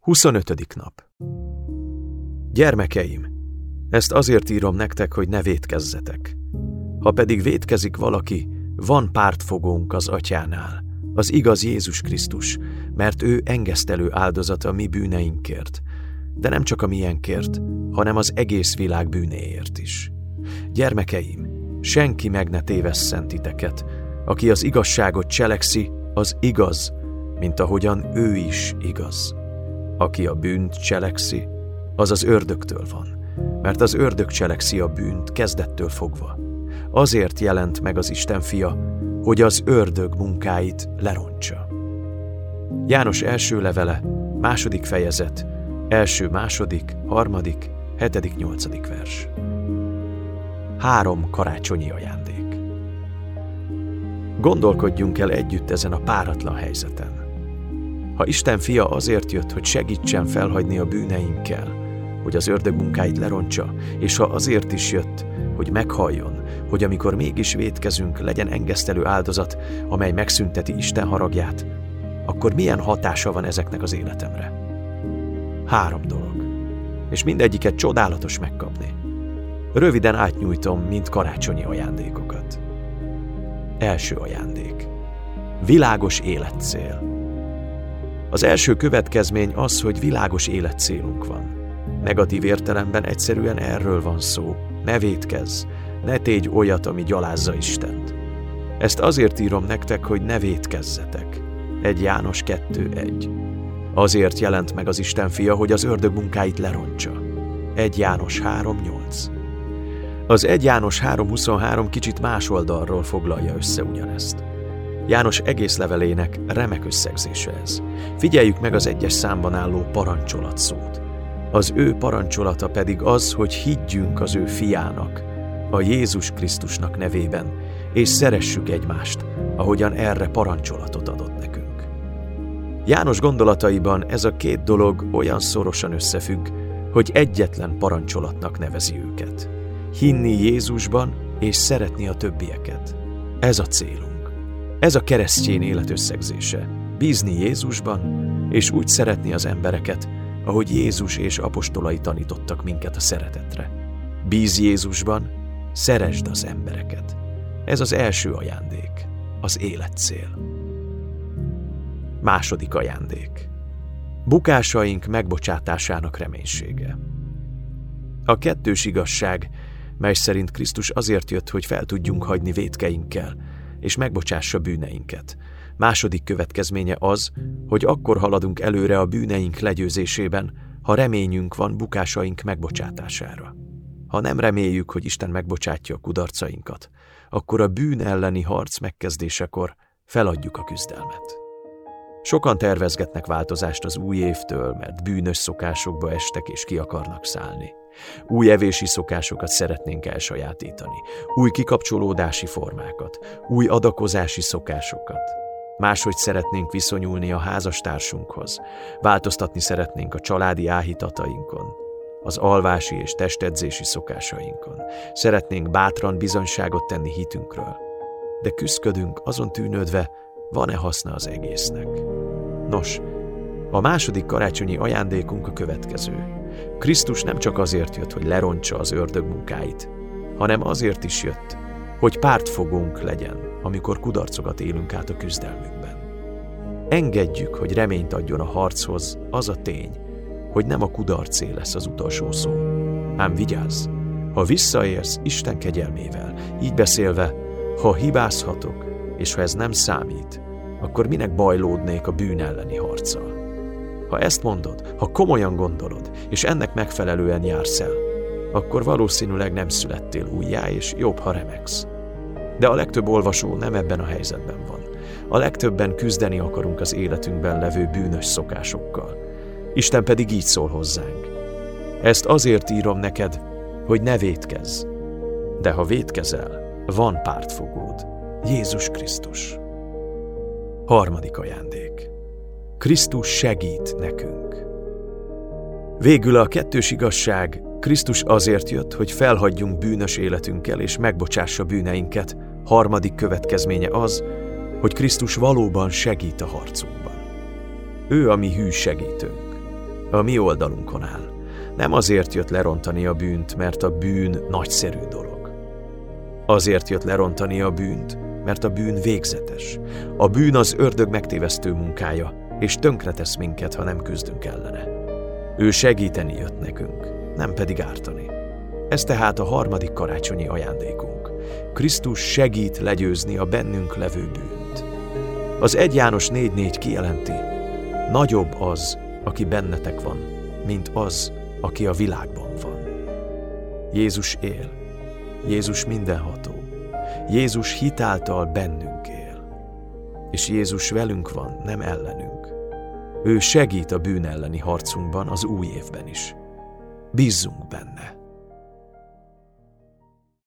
25. nap Gyermekeim, ezt azért írom nektek, hogy ne vétkezzetek. Ha pedig vétkezik valaki, van pártfogónk az atyánál, az igaz Jézus Krisztus, mert ő engesztelő áldozata mi bűneinkért, de nem csak a milyenkért, hanem az egész világ bűnéért is. Gyermekeim, senki meg ne tévesszen titeket, aki az igazságot cselekszi, az igaz, mint ahogyan ő is igaz. Aki a bűnt cselekszi, az az ördögtől van, mert az ördög cselekszi a bűnt kezdettől fogva. Azért jelent meg az Isten fia, hogy az ördög munkáit lerontsa. János első levele, második fejezet, első, második, harmadik, hetedik, nyolcadik vers. Három karácsonyi ajándék. Gondolkodjunk el együtt ezen a páratlan helyzeten. Ha Isten fia azért jött, hogy segítsen felhagyni a bűneinkkel, hogy az ördög munkáit lerontsa, és ha azért is jött, hogy meghalljon, hogy amikor mégis vétkezünk, legyen engesztelő áldozat, amely megszünteti Isten haragját, akkor milyen hatása van ezeknek az életemre? Három dolog. És mindegyiket csodálatos megkapni. Röviden átnyújtom, mint karácsonyi ajándékokat. Első ajándék. Világos életcél. Az első következmény az, hogy világos életcélunk van. Negatív értelemben egyszerűen erről van szó. Ne védkezz, ne tégy olyat, ami gyalázza Istent. Ezt azért írom nektek, hogy ne védkezzetek. Egy János 2.1 Azért jelent meg az Isten fia, hogy az ördög munkáit lerontsa. Egy János 3.8 Az egy János 3.23 kicsit más oldalról foglalja össze ugyanezt. János egész levelének remek összegzése ez. Figyeljük meg az egyes számban álló parancsolat szót. Az ő parancsolata pedig az, hogy higgyünk az ő fiának, a Jézus Krisztusnak nevében, és szeressük egymást, ahogyan erre parancsolatot adott nekünk. János gondolataiban ez a két dolog olyan szorosan összefügg, hogy egyetlen parancsolatnak nevezi őket. Hinni Jézusban és szeretni a többieket. Ez a célunk. Ez a keresztjén élet összegzése. Bízni Jézusban, és úgy szeretni az embereket, ahogy Jézus és apostolai tanítottak minket a szeretetre. Bíz Jézusban, szeresd az embereket. Ez az első ajándék, az életcél. Második ajándék. Bukásaink megbocsátásának reménysége. A kettős igazság, mely szerint Krisztus azért jött, hogy fel tudjunk hagyni vétkeinkkel, és megbocsássa bűneinket. Második következménye az, hogy akkor haladunk előre a bűneink legyőzésében, ha reményünk van bukásaink megbocsátására. Ha nem reméljük, hogy Isten megbocsátja a kudarcainkat, akkor a bűn elleni harc megkezdésekor feladjuk a küzdelmet. Sokan tervezgetnek változást az új évtől, mert bűnös szokásokba estek és ki akarnak szállni. Új evési szokásokat szeretnénk elsajátítani, új kikapcsolódási formákat, új adakozási szokásokat. Máshogy szeretnénk viszonyulni a házastársunkhoz, változtatni szeretnénk a családi áhítatainkon, az alvási és testedzési szokásainkon. Szeretnénk bátran bizonyságot tenni hitünkről. De küszködünk azon tűnődve, van-e haszna az egésznek. Nos, a második karácsonyi ajándékunk a következő. Krisztus nem csak azért jött, hogy lerontsa az ördög munkáit, hanem azért is jött, hogy pártfogónk legyen, amikor kudarcokat élünk át a küzdelmünkben. Engedjük, hogy reményt adjon a harchoz az a tény, hogy nem a kudarcé lesz az utolsó szó. Ám vigyázz, ha visszaérsz Isten kegyelmével, így beszélve, ha hibázhatok, és ha ez nem számít, akkor minek bajlódnék a bűn elleni harccal? Ha ezt mondod, ha komolyan gondolod, és ennek megfelelően jársz el, akkor valószínűleg nem születtél újjá, és jobb, ha remegsz. De a legtöbb olvasó nem ebben a helyzetben van. A legtöbben küzdeni akarunk az életünkben levő bűnös szokásokkal. Isten pedig így szól hozzánk. Ezt azért írom neked, hogy ne védkezz. De ha védkezel, van pártfogód. Jézus Krisztus. Harmadik ajándék. Krisztus segít nekünk. Végül a kettős igazság, Krisztus azért jött, hogy felhagyjunk bűnös életünkkel és megbocsássa bűneinket. Harmadik következménye az, hogy Krisztus valóban segít a harcunkban. Ő a mi hű segítőnk. A mi oldalunkon áll. Nem azért jött lerontani a bűnt, mert a bűn nagyszerű dolog. Azért jött lerontani a bűnt, mert a bűn végzetes. A bűn az ördög megtévesztő munkája, és tönkretesz minket, ha nem küzdünk ellene. Ő segíteni jött nekünk, nem pedig ártani. Ez tehát a harmadik karácsonyi ajándékunk. Krisztus segít legyőzni a bennünk levő bűnt. Az 1 János 4.4 kijelenti, nagyobb az, aki bennetek van, mint az, aki a világban van. Jézus él. Jézus mindenható. Jézus hitáltal bennünk. És Jézus velünk van, nem ellenünk. Ő segít a bűn elleni harcunkban az új évben is. Bízzunk benne!